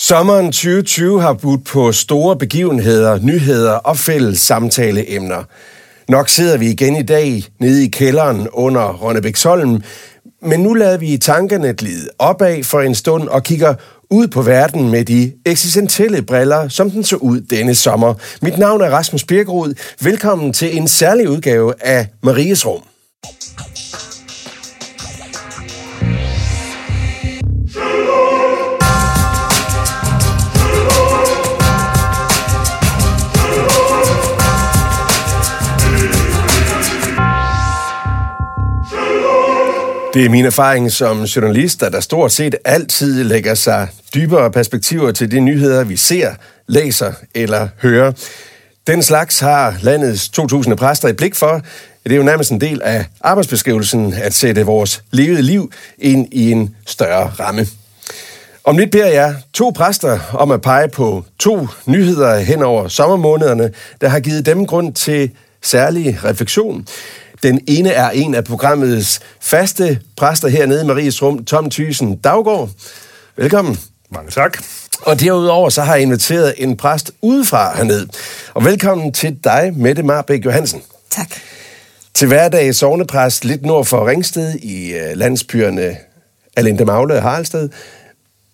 Sommeren 2020 har budt på store begivenheder, nyheder og fælles samtaleemner. Nok sidder vi igen i dag nede i kælderen under Rønnebæksholm, men nu lader vi tankerne glide opad for en stund og kigger ud på verden med de eksistentielle briller, som den så ud denne sommer. Mit navn er Rasmus Birkerud. Velkommen til en særlig udgave af Maries Rum. Det er min erfaring som journalist, at der stort set altid lægger sig dybere perspektiver til de nyheder, vi ser, læser eller hører. Den slags har landets 2.000 præster i blik for. Det er jo nærmest en del af arbejdsbeskrivelsen at sætte vores levede liv ind i en større ramme. Om lidt beder jeg to præster om at pege på to nyheder hen over sommermånederne, der har givet dem grund til særlig refleksion. Den ene er en af programmets faste præster hernede i Maries Rum, Tom Thysen Daggaard. Velkommen. Mange tak. Og derudover så har jeg inviteret en præst udefra hernede. Og velkommen til dig, Mette Marbæk Johansen. Tak. Til hverdag sovnepræst lidt nord for Ringsted i øh, landsbyerne Alinde Magle og Haraldsted.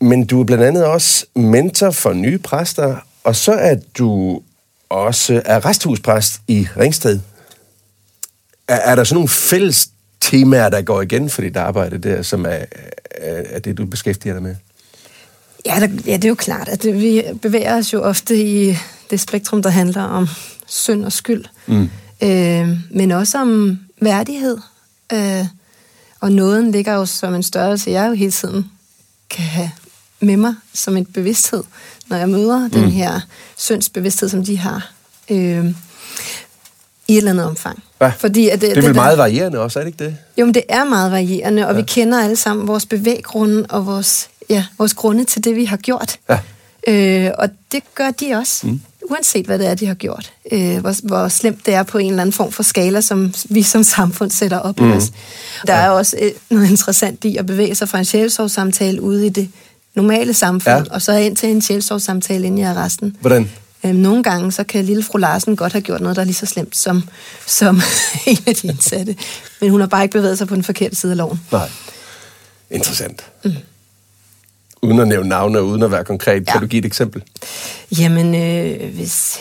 Men du er blandt andet også mentor for nye præster, og så er du også arresthuspræst i Ringsted. Er, er der sådan nogle fælles temaer, der går igen for dit arbejde der, som er, er, er det, du beskæftiger dig med? Ja, der, ja, det er jo klart, at det, vi bevæger os jo ofte i det spektrum, der handler om synd og skyld, mm. øh, men også om værdighed. Øh, og nåden ligger jo som en størrelse, jeg jo hele tiden kan have med mig som en bevidsthed, når jeg møder mm. den her syndsbevidsthed, som de har. Øh, i et eller andet omfang. Ja. Fordi at det, det er vel meget varierende også, er det ikke det? Jo, men det er meget varierende, og ja. vi kender alle sammen vores bevæggrunde og vores, ja, vores grunde til det, vi har gjort. Ja. Øh, og det gør de også, mm. uanset hvad det er, de har gjort. Øh, hvor, hvor slemt det er på en eller anden form for skala, som vi som samfund sætter op mm. os. Der ja. er også øh, noget interessant i at bevæge sig fra en sjælsovssamtale ude i det normale samfund, ja. og så ind til en sjælsovssamtale inde i arresten. Hvordan? Øhm, nogle gange, så kan lille fru Larsen godt have gjort noget, der er lige så slemt som, som en af de indsatte. Men hun har bare ikke bevæget sig på den forkerte side af loven. Nej. Interessant. Mm. Uden at nævne navne og uden at være konkret, ja. kan du give et eksempel? Jamen, øh, hvis...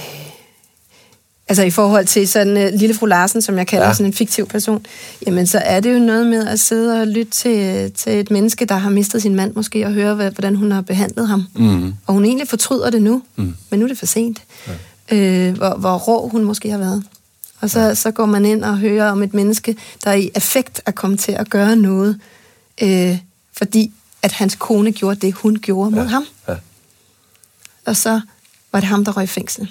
Altså i forhold til sådan uh, lille fru Larsen, som jeg kalder ja. sådan en fiktiv person, jamen så er det jo noget med at sidde og lytte til, til et menneske, der har mistet sin mand måske, og høre, hvad, hvordan hun har behandlet ham. Mm. Og hun egentlig fortryder det nu, mm. men nu er det for sent. Ja. Øh, hvor, hvor rå hun måske har været. Og så, ja. så går man ind og hører om et menneske, der i effekt er kommet til at gøre noget, øh, fordi at hans kone gjorde det, hun gjorde mod ja. ham. Ja. Og så var det ham, der røg i fængsel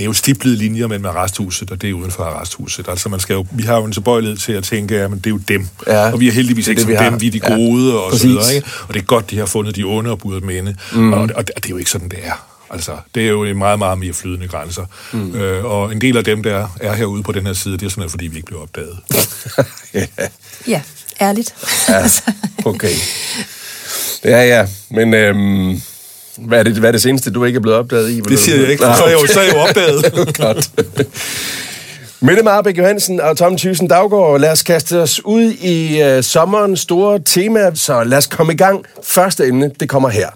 det er jo stiplede linjer mellem arresthuset og det er uden for arresthuset. Altså man skal jo, vi har jo en tilbøjelighed til at tænke, at det er jo dem. Ja, og vi er heldigvis ikke det, som dem, vi er de gode ja, og så videre. Ikke? Og det er godt, de har fundet de onde og budet med inde. Mm. Og, og, det er jo ikke sådan, det er. Altså, det er jo en meget, meget mere flydende grænser. Mm. Øh, og en del af dem, der er herude på den her side, det er sådan fordi vi ikke bliver opdaget. ja. ja, ærligt. ja, okay. Ja, ja, men øhm, hvad er, det, hvad er det seneste, du ikke er blevet opdaget i? Det siger jeg ikke, for så er jeg jo, så er jeg jo opdaget. Godt. Mette Marbæk Johansen og Tom Thyssen Daggaard, lad os kaste os ud i uh, sommerens store tema, så lad os komme i gang. Første emne, det kommer her.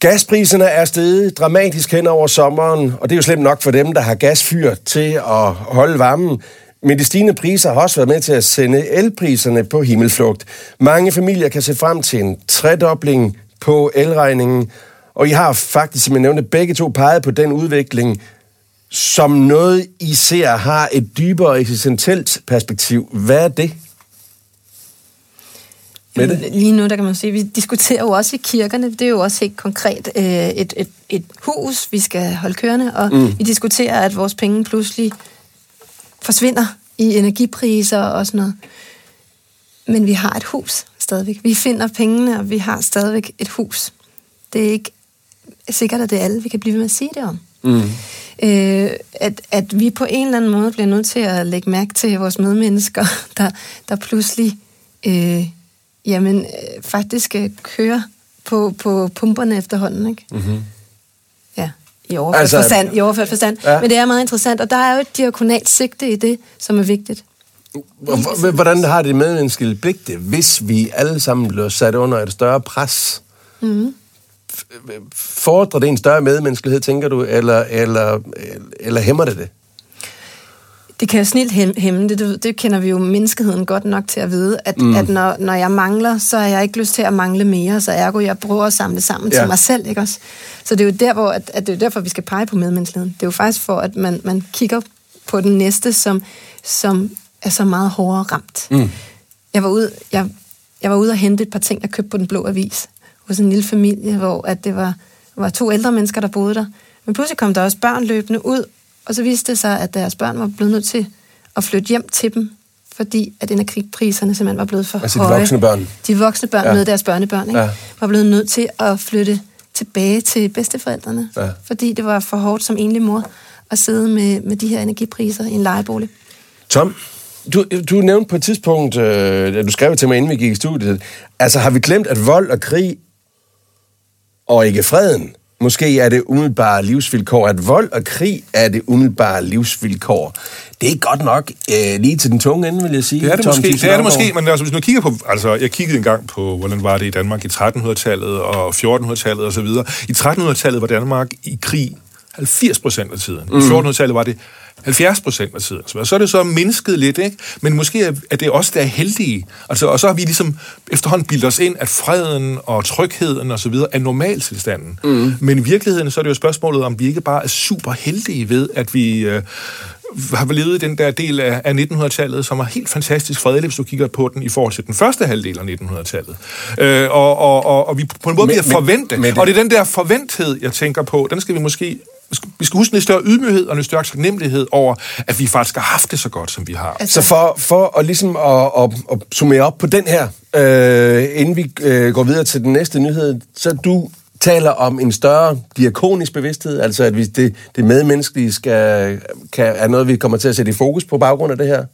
Gaspriserne er steget dramatisk hen over sommeren, og det er jo slemt nok for dem, der har gasfyr til at holde varmen. Men de stigende priser har også været med til at sende elpriserne på himmelflugt. Mange familier kan se frem til en tredobling på elregningen, og I har faktisk, som jeg nævnte, begge to peget på den udvikling, som noget, I ser har et dybere eksistentielt perspektiv. Hvad er det? Med det? Lige nu, der kan man sige, vi diskuterer jo også i kirkerne, det er jo også helt konkret øh, et, et, et hus, vi skal holde kørende, og mm. vi diskuterer, at vores penge pludselig forsvinder i energipriser og sådan noget. Men vi har et hus stadigvæk. Vi finder pengene, og vi har stadigvæk et hus. Det er ikke sikkert, at det er alle, vi kan blive ved med at sige det om. Mm. Øh, at, at vi på en eller anden måde bliver nødt til at lægge mærke til vores medmennesker, der, der pludselig øh, jamen, øh, faktisk øh, kører på, på pumperne efterhånden, ikke? Mm-hmm. I overført altså, forstand. I overført forstand. Ja. Men det er meget interessant, og der er jo et diakonalt sigte i det, som er vigtigt. Hvordan har det medmenneskelige blik det, hvis vi alle sammen bliver sat under et større pres? Mm-hmm. Fordrer det en større medmenneskelighed, tænker du, eller, eller, eller hæmmer det det? Det kan jo snilt hæmme det. Det kender vi jo menneskeheden godt nok til at vide, at, mm. at når, når jeg mangler, så har jeg ikke lyst til at mangle mere, så ergo jeg prøver at samle sammen ja. til mig selv, ikke også? Så det er jo der, hvor, at, at det er derfor, vi skal pege på medmenneskeligheden. Det er jo faktisk for, at man, man kigger på den næste, som, som er så meget hårdere ramt. Mm. Jeg var ude, jeg, jeg var ude og hente et par ting, jeg købte på Den Blå Avis, hos en lille familie, hvor at det var, var to ældre mennesker, der boede der. Men pludselig kom der også børn løbende ud, og så viste det sig, at deres børn var blevet nødt til at flytte hjem til dem, fordi at energipriserne simpelthen var blevet for altså høje. De voksne børn? De voksne børn ja. med deres børnebørn, ikke? Ja. var blevet nødt til at flytte tilbage til bedsteforældrene, ja. fordi det var for hårdt som enlig mor at sidde med, med de her energipriser i en lejebolig. Tom, du, du nævnte på et tidspunkt, øh, du skrev til mig, inden vi gik i studiet, altså har vi glemt, at vold og krig og ikke freden Måske er det umiddelbare livsvilkår, at vold og krig er det umiddelbare livsvilkår. Det er godt nok øh, lige til den tunge ende, vil jeg sige. Det er det, måske, det, er det måske, men altså, hvis du kigger på... Altså, jeg kiggede engang på, hvordan var det i Danmark i 1300-tallet og 1400-tallet osv. I 1300-tallet var Danmark i krig 80 procent af tiden. I 1400-tallet mm. var det 70 procent af tiden. Så er det så mindsket lidt, ikke? Men måske er det også der er heldige. Altså, og så har vi ligesom efterhånden bildet os ind, at freden og trygheden og så videre er normaltilstanden. Mm. Men i virkeligheden så er det jo spørgsmålet, om vi ikke bare er super heldige ved, at vi... Øh, har levet i den der del af, af 1900-tallet, som er helt fantastisk fredelig, hvis du kigger på den i forhold til den første halvdel af 1900-tallet. Øh, og, og, og, og vi på en måde men, bliver forventet. Og det er den der forventhed, jeg tænker på, den skal vi måske vi skal huske en større ydmyghed og en større taknemmelighed over, at vi faktisk har haft det så godt, som vi har. Altså. Så for, for at, ligesom at, at, at summere op på den her, øh, inden vi øh, går videre til den næste nyhed, så du taler om en større diakonisk bevidsthed, altså at vi, det, det medmenneskelige skal, kan, er noget, vi kommer til at sætte i fokus på baggrund af det her?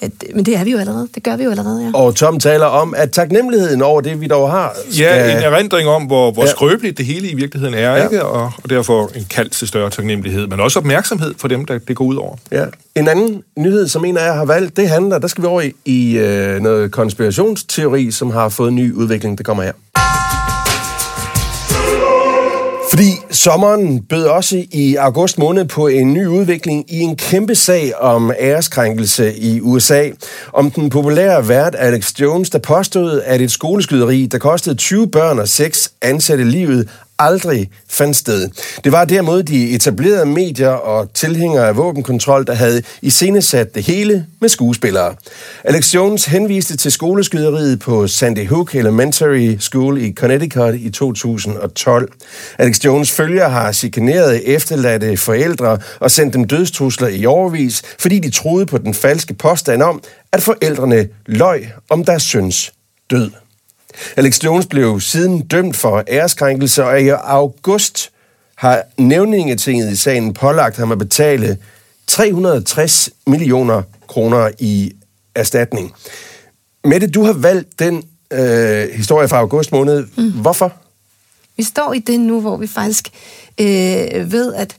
Det, men det er vi jo allerede. Det gør vi jo allerede, ja. Og Tom taler om, at taknemmeligheden over det, vi dog har... Skal... Ja, en erindring om, hvor, hvor ja. skrøbeligt det hele i virkeligheden er, ja. ikke? Og, og derfor en kald til større taknemmelighed, men også opmærksomhed for dem, der det går ud over. Ja. En anden nyhed, som en af jer har valgt, det handler, der skal vi over i, i øh, noget konspirationsteori, som har fået en ny udvikling. Det kommer her. Fordi sommeren bød også i august måned på en ny udvikling i en kæmpe sag om æreskrænkelse i USA. Om den populære vært Alex Jones, der påstod, at et skoleskyderi, der kostede 20 børn og 6 ansatte livet, aldrig fandt sted. Det var derimod de etablerede medier og tilhængere af våbenkontrol, der havde iscenesat det hele med skuespillere. Alex Jones henviste til skoleskyderiet på Sandy Hook Elementary School i Connecticut i 2012. Alex Jones følger har chikaneret efterladte forældre og sendt dem dødstrusler i overvis, fordi de troede på den falske påstand om, at forældrene løj om deres søns død. Alex Jones blev siden dømt for æreskrænkelse, og i august har nævningetinget i sagen pålagt ham at betale 360 millioner kroner i erstatning. Mette, du har valgt den øh, historie fra august måned. Mm. Hvorfor? Vi står i det nu, hvor vi faktisk øh, ved, at,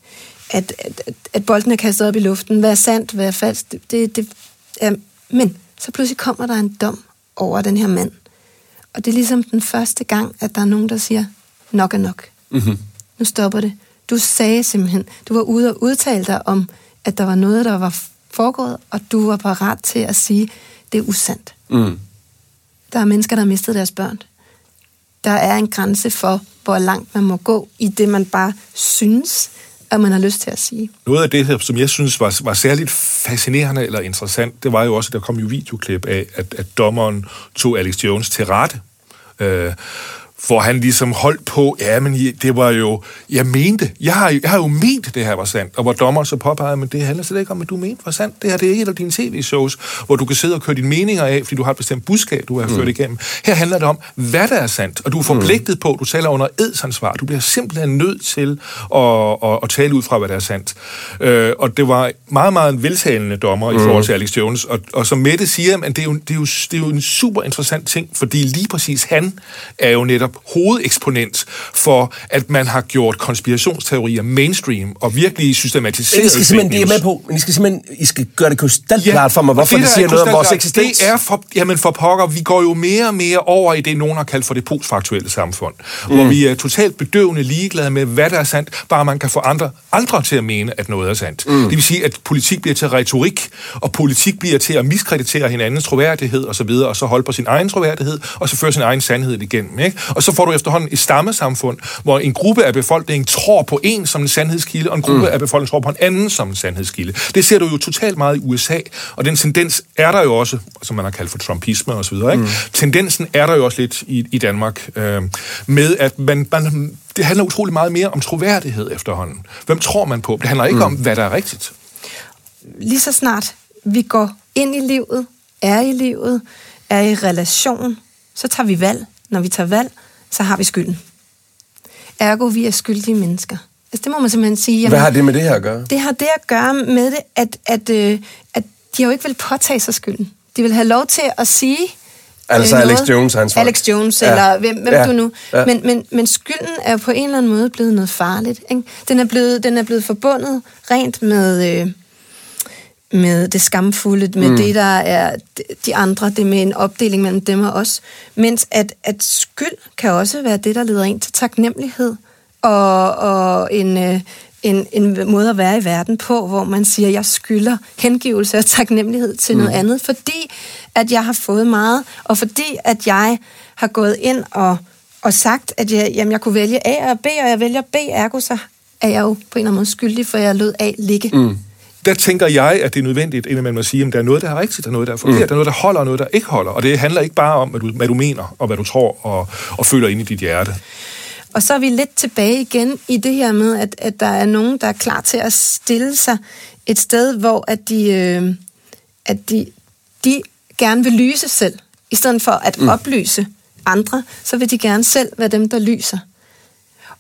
at, at, at bolden er kastet op i luften. Hvad er sandt, hvad er falsk? Det, det, øh, men så pludselig kommer der en dom over den her mand. Og det er ligesom den første gang, at der er nogen, der siger, nok er nok. Mm-hmm. Nu stopper det. Du sagde simpelthen, du var ude og udtale dig om, at der var noget, der var foregået, og du var parat til at sige, det er usandt. Mm. Der er mennesker, der har mistet deres børn. Der er en grænse for, hvor langt man må gå i det, man bare synes, at man har lyst til at sige. Noget af det, som jeg synes var, var særligt fascinerende eller interessant, det var jo også, at der kom jo videoklip af, at, at dommeren tog Alex Jones til rette. Øh, hvor han ligesom holdt på, ja, men det var jo, jeg mente, jeg har, jeg har jo ment, det her var sandt, og hvor dommer så påpeger, men det handler slet ikke om, at du mente var sandt. Det her, det er ikke et af dine tv-shows, hvor du kan sidde og køre dine meninger af, fordi du har et bestemt budskab, du har mm. ført igennem. Her handler det om, hvad der er sandt, og du er forpligtet mm. på, du taler under edsansvar. Du bliver simpelthen nødt til at, at, at tale ud fra, hvad der er sandt. Øh, og det var meget, meget en veltalende dommer mm. i forhold til Alex Jones, og, og som Mette siger, men det er, jo, det, er jo, det er jo en super interessant ting, fordi lige præcis han er jo netop hovedeksponent for, at man har gjort konspirationsteorier mainstream og virkelig systematiseret I skal simpelthen, det er med på, men I skal simpelthen I skal gøre det krystalklart ja, for mig, hvorfor det, det siger noget om vores eksistens. Det er for, jamen for pokker, vi går jo mere og mere over i det, nogen har kaldt for det postfaktuelle samfund, mm. hvor vi er totalt bedøvende ligeglade med, hvad der er sandt, bare man kan få andre, andre til at mene, at noget er sandt. Mm. Det vil sige, at politik bliver til retorik, og politik bliver til at miskreditere hinandens troværdighed osv., og, så videre, og så holde på sin egen troværdighed, og så føre sin egen sandhed igennem. Ikke? Og så får du efterhånden et stammesamfund, hvor en gruppe af befolkningen tror på en som en sandhedskilde, og en gruppe mm. af befolkningen tror på en anden som en sandhedskilde. Det ser du jo totalt meget i USA, og den tendens er der jo også, som man har kaldt for trumpisme osv., ikke? Mm. Tendensen er der jo også lidt i, i Danmark, øh, med at man, man, det handler utrolig meget mere om troværdighed efterhånden. Hvem tror man på? Det handler ikke mm. om, hvad der er rigtigt. Lige så snart vi går ind i livet, er i livet, er i relation, så tager vi valg. Når vi tager valg, så har vi skylden. Ergo, vi er skyldige mennesker. Altså, det må man simpelthen sige. Jamen, Hvad har det med det her at gøre? Det har det at gøre med det, at, at, øh, at de jo ikke vil påtage sig skylden. De vil have lov til at sige... Altså noget. Alex Jones hans Alex Jones, ja. eller hvem, hvem ja. du nu. Ja. Men, men, men skylden er på en eller anden måde blevet noget farligt. Ikke? Den, er blevet, den er blevet forbundet rent med... Øh, med det skamfulde, med mm. det, der er de andre, det med en opdeling mellem dem og os. Mens at, at skyld kan også være det, der leder ind til taknemmelighed og, og en, øh, en, en måde at være i verden på, hvor man siger, jeg skylder hengivelse og taknemmelighed til mm. noget andet, fordi at jeg har fået meget, og fordi at jeg har gået ind og, og sagt, at jeg, jamen, jeg kunne vælge A og B, og jeg vælger B, ergo så er jeg jo på en eller anden måde skyldig, for jeg lød A ligge. Mm der tænker jeg, at det er nødvendigt indimellem at sige, at der er noget, der er rigtigt, der er noget, der er forkert, mm. der er noget, der holder, og noget, der ikke holder. Og det handler ikke bare om, hvad du, hvad du mener, og hvad du tror, og, og føler ind i dit hjerte. Og så er vi lidt tilbage igen i det her med, at, at der er nogen, der er klar til at stille sig et sted, hvor at de, øh, at de, de gerne vil lyse selv. I stedet for at mm. oplyse andre, så vil de gerne selv være dem, der lyser.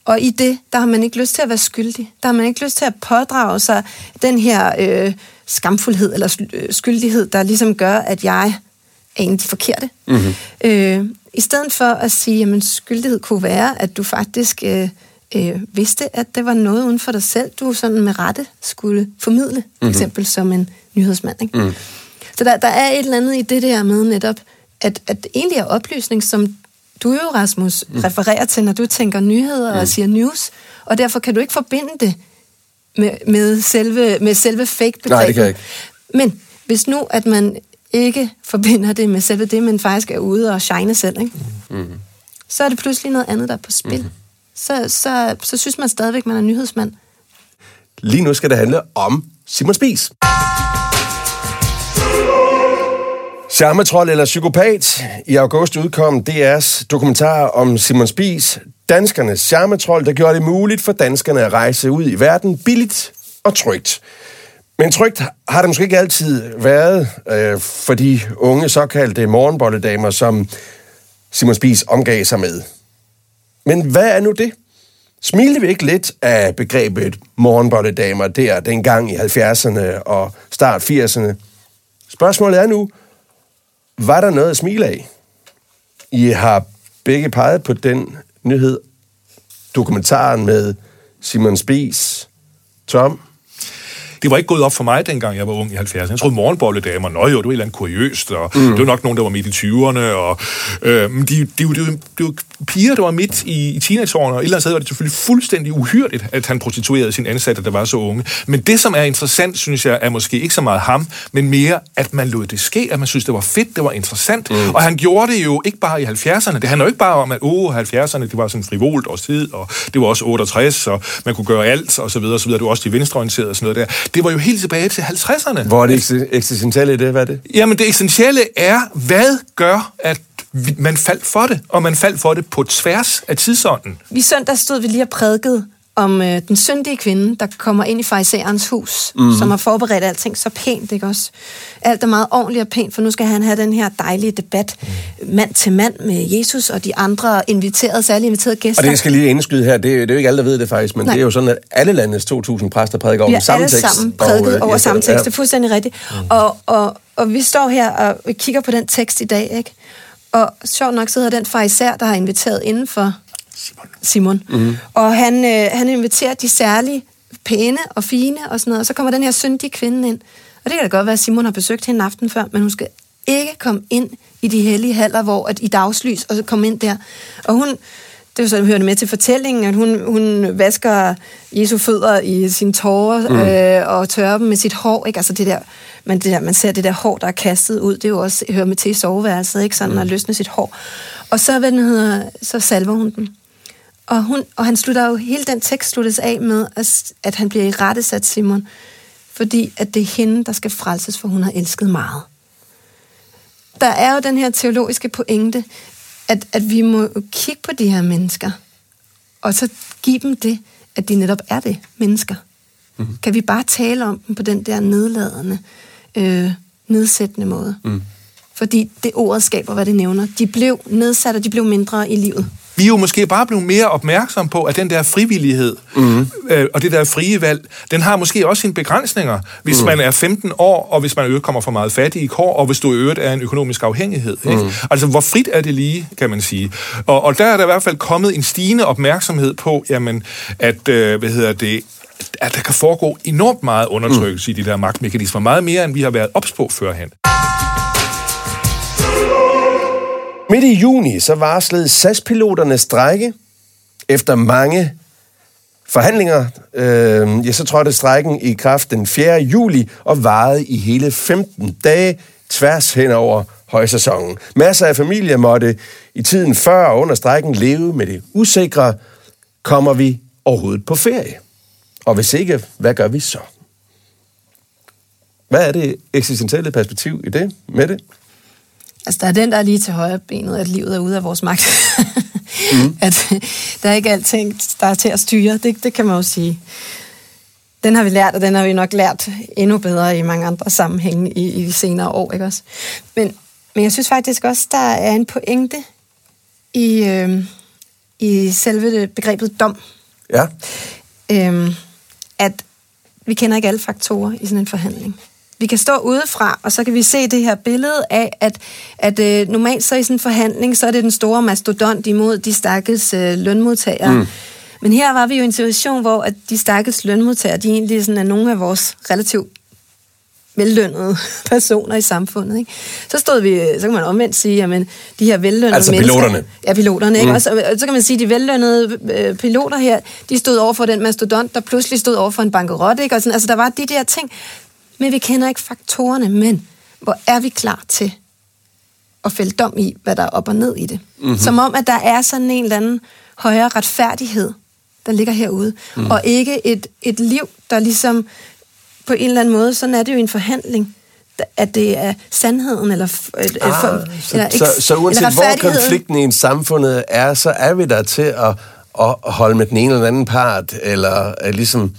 Og i det, der har man ikke lyst til at være skyldig. Der har man ikke lyst til at pådrage sig den her øh, skamfuldhed eller øh, skyldighed, der ligesom gør, at jeg er en af de forkerte. Mm-hmm. Øh, I stedet for at sige, at skyldighed kunne være, at du faktisk øh, øh, vidste, at det var noget uden for dig selv, du sådan med rette skulle formidle, mm-hmm. for mhm. eksempel som en nyhedsmand. Ikke? Mm. Så der, der er et eller andet i det der med netop, at, at egentlig er oplysning, som du jo, Rasmus, mm. refererer til, når du tænker nyheder mm. og siger news, og derfor kan du ikke forbinde det med, med selve, med selve fake-begrebet. Nej, det kan jeg ikke. Men hvis nu, at man ikke forbinder det med selve det, men faktisk er ude og shine selv, ikke? Mm. så er det pludselig noget andet, der er på spil. Mm. Så, så, så synes man stadigvæk, man er nyhedsmand. Lige nu skal det handle om Simon Spies. Charmetrol eller psykopat. I august udkom DR's dokumentar om Simon Spies, danskernes charmetrol, der gjorde det muligt for danskerne at rejse ud i verden billigt og trygt. Men trygt har det måske ikke altid været øh, for de unge såkaldte morgenbolledamer, som Simon Spies omgav sig med. Men hvad er nu det? Smilte vi ikke lidt af begrebet morgenbolledamer der dengang i 70'erne og start 80'erne? Spørgsmålet er nu, var der noget at smile af? I har begge peget på den nyhed, dokumentaren med Simon Spies. Tom? Det var ikke gået op for mig, dengang jeg var ung i 70'erne. Jeg troede, morgenbolledamer, nøj jo, det var et eller andet kuriøst, og mm. det var nok nogen, der var midt i 20'erne, og øh, de, de, de, de, de var piger, der var midt i, i teenageårene, og et eller andet sted var det selvfølgelig fuldstændig uhyrligt, at han prostituerede sin ansatte, der var så unge. Men det, som er interessant, synes jeg, er måske ikke så meget ham, men mere, at man lod det ske, at man synes, det var fedt, det var interessant. Mm. Og han gjorde det jo ikke bare i 70'erne. Det handler jo ikke bare om, at oh, 70'erne, det var sådan frivolt års tid, og det var også 68, og man kunne gøre alt, og så videre, og så videre. Det var også de venstreorienterede og sådan noget der. Det var jo helt tilbage til 50'erne. Hvor er det eksistentielle i det? Hvad er det? Jamen, det essentielle er, hvad gør, at man faldt for det, og man faldt for det på tværs af tidsånden. Vi søndag stod vi lige og prædikede om øh, den syndige kvinde, der kommer ind i farisæerens hus, mm. som har forberedt alting så pænt, ikke også? Alt er meget ordentligt og pænt, for nu skal han have den her dejlige debat mm. mand til mand med Jesus og de andre inviterede, særligt inviterede gæster. Og det skal lige indskyde her, det, er, det er jo ikke alle, der ved det faktisk, men Nej. det er jo sådan, at alle landets 2.000 præster prædiker over samme tekst. Vi alle sammen prædiket og, øh, over samme tekst, ja. det er fuldstændig rigtigt. Mm. Og, og, og vi står her og kigger på den tekst i dag, ikke? Og sjovt nok sidder den farisær, der har inviteret indenfor Simon. Simon. Mm. Og han, øh, han inviterer de særlige pæne og fine og sådan noget, og så kommer den her syndige kvinde ind. Og det kan da godt være, at Simon har besøgt hende en aften før, men hun skal ikke komme ind i de hellige haller, hvor at i dagslys, og så komme ind der. Og hun, det er jo så, hører med til fortællingen, at hun, hun vasker Jesu fødder i sine tårer mm. øh, og tørrer dem med sit hår. Ikke? Altså det der, man, det der, man ser det der hår, der er kastet ud, det er jo også, hører med til i soveværelset, ikke? sådan mm. at løsne sit hår. Og så, hvad den hedder, så salver hun den. Og, hun, og han slutter jo, hele den tekst sluttes af med, at, at han bliver i rette sat Simon, fordi at det er hende, der skal frelses, for hun har elsket meget. Der er jo den her teologiske pointe, at, at vi må kigge på de her mennesker, og så give dem det, at de netop er det, mennesker. Mm. Kan vi bare tale om dem på den der nedladende, øh, nedsættende måde? Mm. Fordi det ordet skaber, hvad det nævner. De blev nedsat, og de blev mindre i livet vi er jo måske bare blevet mere opmærksom på, at den der frivillighed mm. øh, og det der frie valg, den har måske også sine begrænsninger, hvis mm. man er 15 år, og hvis man øvrigt kommer for meget fattig i kår, og hvis du i øvrigt er en økonomisk afhængighed. Ikke? Mm. Altså, hvor frit er det lige, kan man sige. Og, og der er der i hvert fald kommet en stigende opmærksomhed på, jamen, at, øh, hvad hedder det, at der kan foregå enormt meget undertrykkelse mm. i de der magtmekanismer, meget mere, end vi har været ops på førhen. Midt i juni så varslede SAS-piloterne strække efter mange forhandlinger. Øh, ja, så trådte strækken i kraft den 4. juli og varede i hele 15 dage tværs hen over højsæsonen. Masser af familier måtte i tiden før og under strækken leve med det usikre. Kommer vi overhovedet på ferie? Og hvis ikke, hvad gør vi så? Hvad er det eksistentielle perspektiv i det med det? Altså, der er den, der er lige til højre benet, at livet er ude af vores magt. mm. At der er ikke alting, der er til at styre. Det, det kan man jo sige. Den har vi lært, og den har vi nok lært endnu bedre i mange andre sammenhænge i, i senere år, ikke også? Men, men jeg synes faktisk også, der er en pointe i, øh, i selve begrebet dom. Ja. Øh, at vi kender ikke alle faktorer i sådan en forhandling vi kan stå udefra, og så kan vi se det her billede af, at, at øh, normalt så i sådan en forhandling, så er det den store mastodont imod de stakkels øh, lønmodtagere. Mm. Men her var vi jo i en situation, hvor at de stakkels lønmodtagere, de egentlig sådan er nogle af vores relativt vellønnede personer i samfundet. Ikke? Så stod vi, så kan man omvendt sige, at de her vellønnede altså mennesker... piloterne. Ja, piloterne. Ikke? Mm. Og så, så kan man sige, at de vellønnede øh, piloter her, de stod over for den mastodont, der pludselig stod over for en bankerot. Ikke? Og sådan, altså, der var de der ting, men vi kender ikke faktorerne, men hvor er vi klar til at fælde dom i, hvad der er op og ned i det. Mm-hmm. Som om, at der er sådan en eller anden højere retfærdighed, der ligger herude, mm. og ikke et, et liv, der ligesom på en eller anden måde, sådan er det jo en forhandling, at det er sandheden, eller, ah, for, så, eller, så, så uanset eller hvor konflikten i en samfundet er, så er vi der til at, at holde med den ene eller anden part, eller at ligesom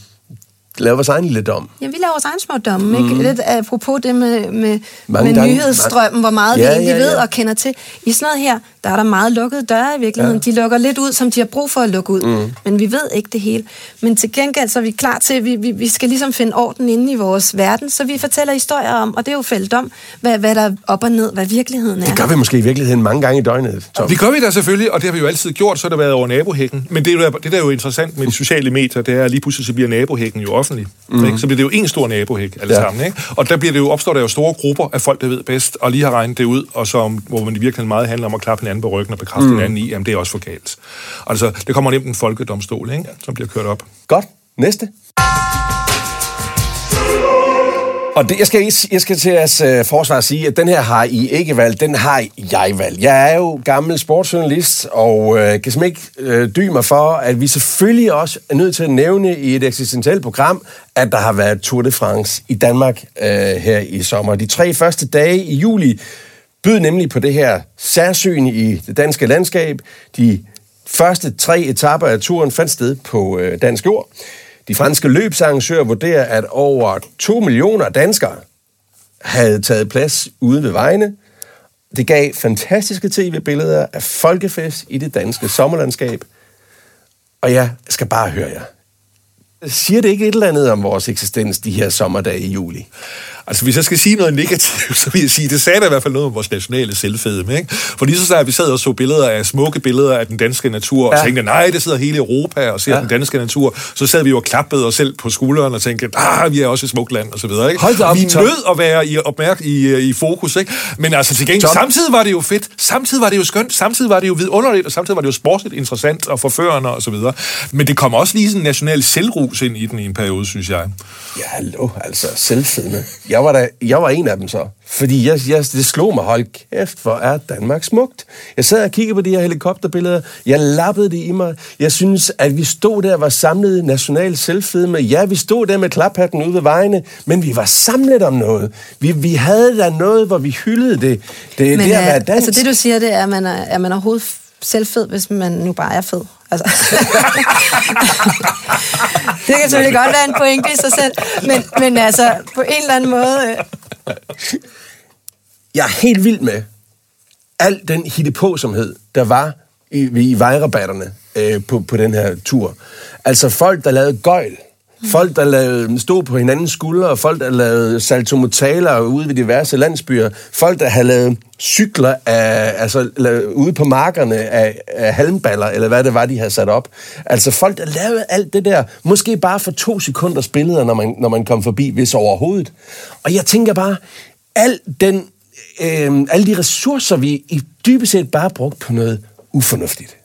lave vores egen lille dom. Ja, vi laver vores egen små domme, mm. ikke? Mhm. Lidt apropos det med, med, med nyhedsstrømmen, hvor meget ja, vi egentlig ja, ja. ved og kender til. I sådan noget her, der er der meget lukkede døre i virkeligheden. Ja. De lukker lidt ud, som de har brug for at lukke ud. Mm. Men vi ved ikke det hele. Men til gengæld så er vi klar til, at vi, vi, vi skal ligesom finde orden inde i vores verden, så vi fortæller historier om, og det er jo fældt om, hvad, hvad der er op og ned, hvad virkeligheden er. Det gør vi måske i virkeligheden mange gange i døgnet, Tom. Det gør vi da selvfølgelig, og det har vi jo altid gjort, så har det været over nabohækken. Men det, er det der er jo interessant med de sociale medier, det er, at lige pludselig så bliver nabohækken jo offentlig. Mm. Ikke? Så bliver det jo en stor nabohæk alle ja. sammen. Ikke? Og der bliver det jo, opstår der jo store grupper af folk, der ved bedst, og lige har regnet det ud, og så, hvor man i virkeligheden meget handler om at klappe hinanden på ryggen og bekræfte mm. hinanden i, at det er også for galt. Altså, det kommer nemt en folkedomstol, ikke? som bliver kørt op. Godt. Næste. Og det, jeg, skal, jeg skal til jeres uh, forsvar sige, at den her har I ikke valgt, den har jeg valgt. Jeg er jo gammel sportsjournalist, og uh, kan simpelthen ikke uh, dybe mig for, at vi selvfølgelig også er nødt til at nævne i et eksistentielt program, at der har været Tour de France i Danmark uh, her i sommer. De tre første dage i juli bød nemlig på det her særsyn i det danske landskab. De første tre etapper af turen fandt sted på øh, dansk jord. De franske løbsarrangører vurderer, at over 2 millioner danskere havde taget plads ude ved vejene. Det gav fantastiske tv-billeder af folkefest i det danske sommerlandskab. Og jeg skal bare høre jer. Siger det ikke et eller andet om vores eksistens de her sommerdage i juli? Altså, hvis jeg skal sige noget negativt, så vil jeg sige, det sagde da i hvert fald noget om vores nationale selvfedme, ikke? For lige så snart vi sad og så billeder af smukke billeder af den danske natur, ja. og tænkte, nej, det sidder hele Europa og ser ja. den danske natur, så sad vi jo og klappede os selv på skulderen og tænkte, ah, vi er også et smukt land, og så videre, ikke? Hold op, vi nød at være i, opmærk i, i fokus, ikke? Men altså til gengæld, samtidig var det jo fedt, samtidig var det jo skønt, samtidig var det jo vidunderligt, og samtidig var det jo sportsligt interessant og forførende og så videre. Men det kom også lige sådan en national selvrus ind i den i en periode, synes jeg. Ja, hallo, altså selvfedme. Jeg var, da, jeg var en af dem så. Fordi jeg, jeg, det slog mig, hold kæft, hvor er Danmark smukt. Jeg sad og kiggede på de her helikopterbilleder. Jeg lappede det i mig. Jeg synes, at vi stod der og var samlet national selvfedme. Ja, vi stod der med klaphatten ude ved vejene, men vi var samlet om noget. Vi, vi havde da noget, hvor vi hyldede det. Det, men, det at være dansk. Altså det, du siger, det er, at man er, er man overhovedet selvfed, hvis man nu bare er fed. Altså. det kan selvfølgelig godt være en pointe i sig selv, men, men altså, på en eller anden måde... Øh. Jeg er helt vild med al den hittepåsomhed, der var i, i vejrabatterne øh, på, på den her tur. Altså folk, der lavede gøjl, Folk, der lavede, stod på hinandens skuldre, folk, der lavede saltomotaler ude ved diverse landsbyer, folk, der havde lavet cykler af, altså, lavet, ude på markerne af, af halmballer, eller hvad det var, de havde sat op. Altså folk, der lavede alt det der, måske bare for to sekunders billeder, når man, når man kom forbi, hvis overhovedet. Og jeg tænker bare, al den, øh, alle de ressourcer, vi i dybest set bare brugt på noget ufornuftigt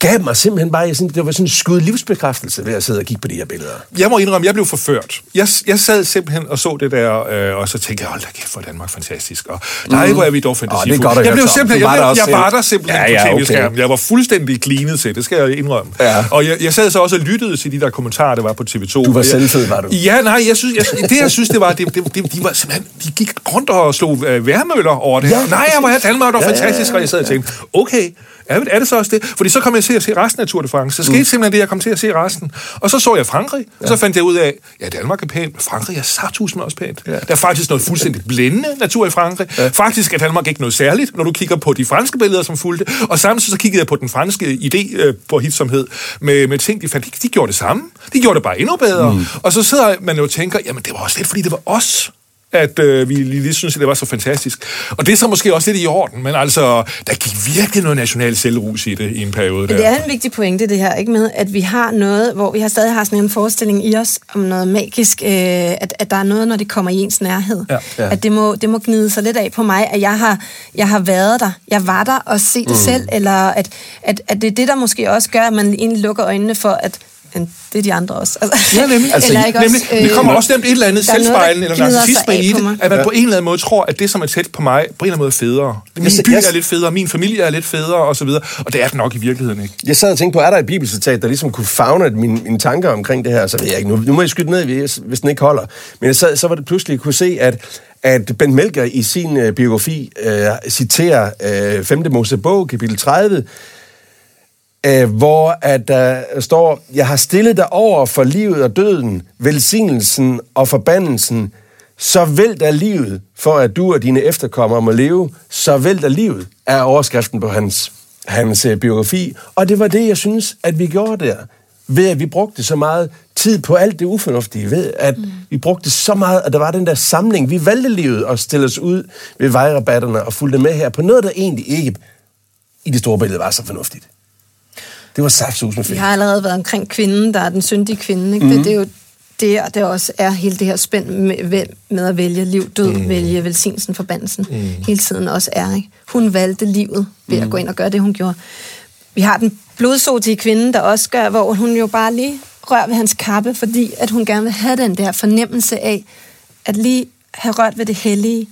gav mig simpelthen bare, jeg synes, det var sådan en skud livsbekræftelse ved at sidde og kigge på de her billeder. Jeg må indrømme, jeg blev forført. Jeg, jeg sad simpelthen og så det der, øh, og så tænkte jeg, hold da kæft, for Danmark fantastisk. Og nej, mm. hvor er vi dog fantasifulde. Oh, jeg, blev simpelthen, jeg, var jeg, jeg var der simpelthen ja, ja, på tv-skærmen. Okay. Jeg var fuldstændig klinet til, det skal jeg indrømme. Ja. Og jeg, jeg sad så også og lyttede til de der kommentarer, der var på TV2. Du var selvfed, var du? Ja, nej, jeg synes, jeg, det jeg synes, det var, det, det, det, de var simpelthen, de gik rundt og slog øh, værmøller over det. Ja, nej, jeg var Danmark var ja, fantastisk, og jeg sad og tænkte, okay, er, er det så også det? Fordi så kom jeg til at se resten af Tour de France. Så skete mm. simpelthen det, jeg kom til at se resten. Og så så jeg Frankrig, ja. og så fandt jeg ud af, ja, Danmark er pænt, men Frankrig er tusind også pænt. Ja. Der er faktisk noget fuldstændig blændende natur i Frankrig. Ja. Faktisk er Danmark ikke noget særligt, når du kigger på de franske billeder, som fulgte. Og samtidig så kiggede jeg på den franske idé øh, på hitsomhed med, med ting, de fandt. De, de gjorde det samme. De gjorde det bare endnu bedre. Mm. Og så sidder man jo og tænker, jamen det var også lidt, fordi det var os, at øh, vi lige synes, at det var så fantastisk. Og det er så måske også lidt i orden, men altså, der gik virkelig noget national selvrus i det i en periode. Der. Det er en vigtig pointe, det her, ikke med, at vi har noget, hvor vi har stadig har sådan en forestilling i os om noget magisk, øh, at, at der er noget, når det kommer i ens nærhed. Ja, ja. At det må, det må gnide sig lidt af på mig, at jeg har, jeg har været der, jeg var der og se det mm. selv, eller at, at, at det er det, der måske også gør, at man egentlig lukker øjnene for, at men det er de andre også. Altså, ja, nemlig. Altså, eller ikke nemlig. Også, øh, vi kommer også nemt et eller andet selvspejlen eller narcissisme i det, at man ja. på en eller anden måde tror, at det, som er tæt på mig, på en eller anden måde er federe. Min jeg, by er lidt federe, min familie er lidt federe, og så videre. Og det er det nok i virkeligheden ikke. Jeg sad og tænkte på, er der et bibelcitat, der ligesom kunne fagne mine, mine tanker omkring det her? Så ved jeg ikke. Nu, nu må jeg skyde ned, hvis den ikke holder. Men jeg sad, så var det pludselig kunne se, at at Ben Melker i sin uh, biografi uh, citerer uh, 5. Mosebog, kapitel 30, øh, hvor at der står, jeg har stillet dig over for livet og døden, velsignelsen og forbandelsen, så vælg der livet, for at du og dine efterkommere må leve, så vælg der livet, er overskriften på hans, hans øh, biografi. Og det var det, jeg synes, at vi gjorde der. Ved at vi brugte så meget tid på alt det ufornuftige. Ved at mm. vi brugte så meget, at der var den der samling. Vi valgte livet og stille os ud ved vejrabatterne og fulgte med her på noget, der egentlig ikke i det store billede var så fornuftigt. Det var saftsus med fedt. Vi har allerede været omkring kvinden, der er den syndige kvinde. Ikke? Mm. Det, det er jo det, det også er hele det her spænd med, med at vælge liv, død, mm. vælge velsignelsen, forbandelsen, mm. hele tiden også er. Ikke? Hun valgte livet ved mm. at gå ind og gøre det, hun gjorde. Vi har den blodsotige kvinde, der også gør, hvor hun jo bare lige rører ved hans kappe, fordi at hun gerne vil have den der fornemmelse af, at lige have rørt ved det hellige,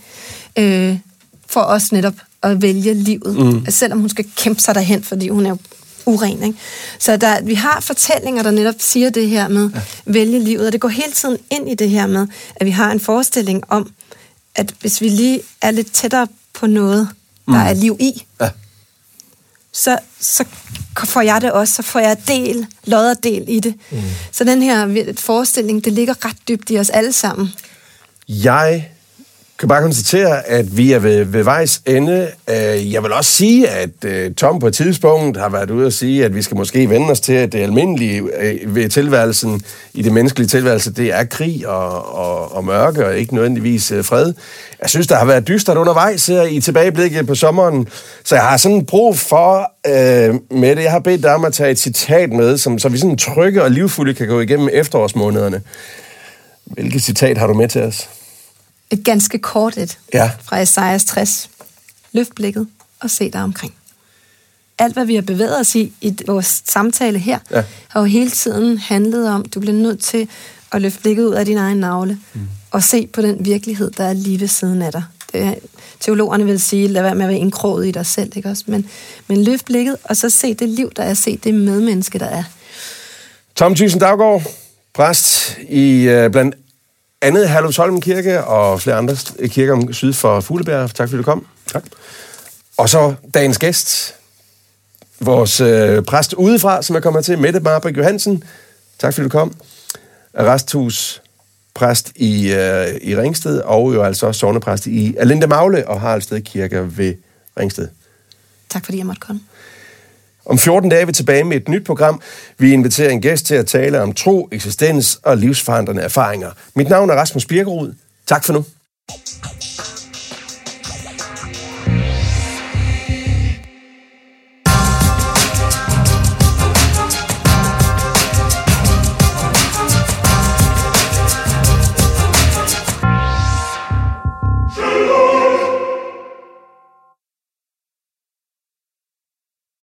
øh, for os netop at vælge livet. Mm. Selvom hun skal kæmpe sig derhen, fordi hun er jo uren. Ikke? Så der, vi har fortællinger, der netop siger det her med ja. vælge livet, og det går hele tiden ind i det her med, at vi har en forestilling om, at hvis vi lige er lidt tættere på noget, der mm. er liv i, ja. så, så får jeg det også, så får jeg del, lodderdel i det. Mm. Så den her forestilling, det ligger ret dybt i os alle sammen. Jeg kan bare konstatere, at vi er ved, ved vejs ende. Øh, jeg vil også sige, at øh, Tom på et tidspunkt har været ude og sige, at vi skal måske vende os til, at det almindelige øh, ved tilværelsen, i det menneskelige tilværelse, det er krig og, og, og mørke, og ikke nødvendigvis fred. Jeg synes, der har været dystert undervejs her i tilbageblikket på sommeren, så jeg har sådan brug for, øh, med det, jeg har bedt dig om at tage et citat med, som, så vi sådan trygge og livfulde kan gå igennem efterårsmånederne. Hvilket citat har du med til os? Et ganske kort et ja. fra Esajas 60. Løft blikket og se dig omkring. Alt, hvad vi har bevæget os i i vores samtale her, ja. har jo hele tiden handlet om, du bliver nødt til at løfte blikket ud af din egen navle mm. og se på den virkelighed, der er lige ved siden af dig. Det, teologerne vil sige, lad være med at være indkroget i dig selv, ikke også? Men, men løft blikket, og så se det liv, der er, se det medmenneske, der er. Tom Thyssen Daggaard, præst i uh, blandt andet Herlufsholm Kirke og flere andre kirker syd for Fuglebjerg. Tak fordi du kom. Tak. Og så dagens gæst, vores øh, præst udefra, som er kommet til, Mette Marbæk Johansen. Tak fordi du kom. Arresthus præst i, øh, i Ringsted, og jo altså også sovnepræst i Alinde Magle og Haraldsted Kirke ved Ringsted. Tak fordi jeg måtte komme. Om 14 dage er vi tilbage med et nyt program. Vi inviterer en gæst til at tale om tro, eksistens og livsforandrende erfaringer. Mit navn er Rasmus Birkerud. Tak for nu.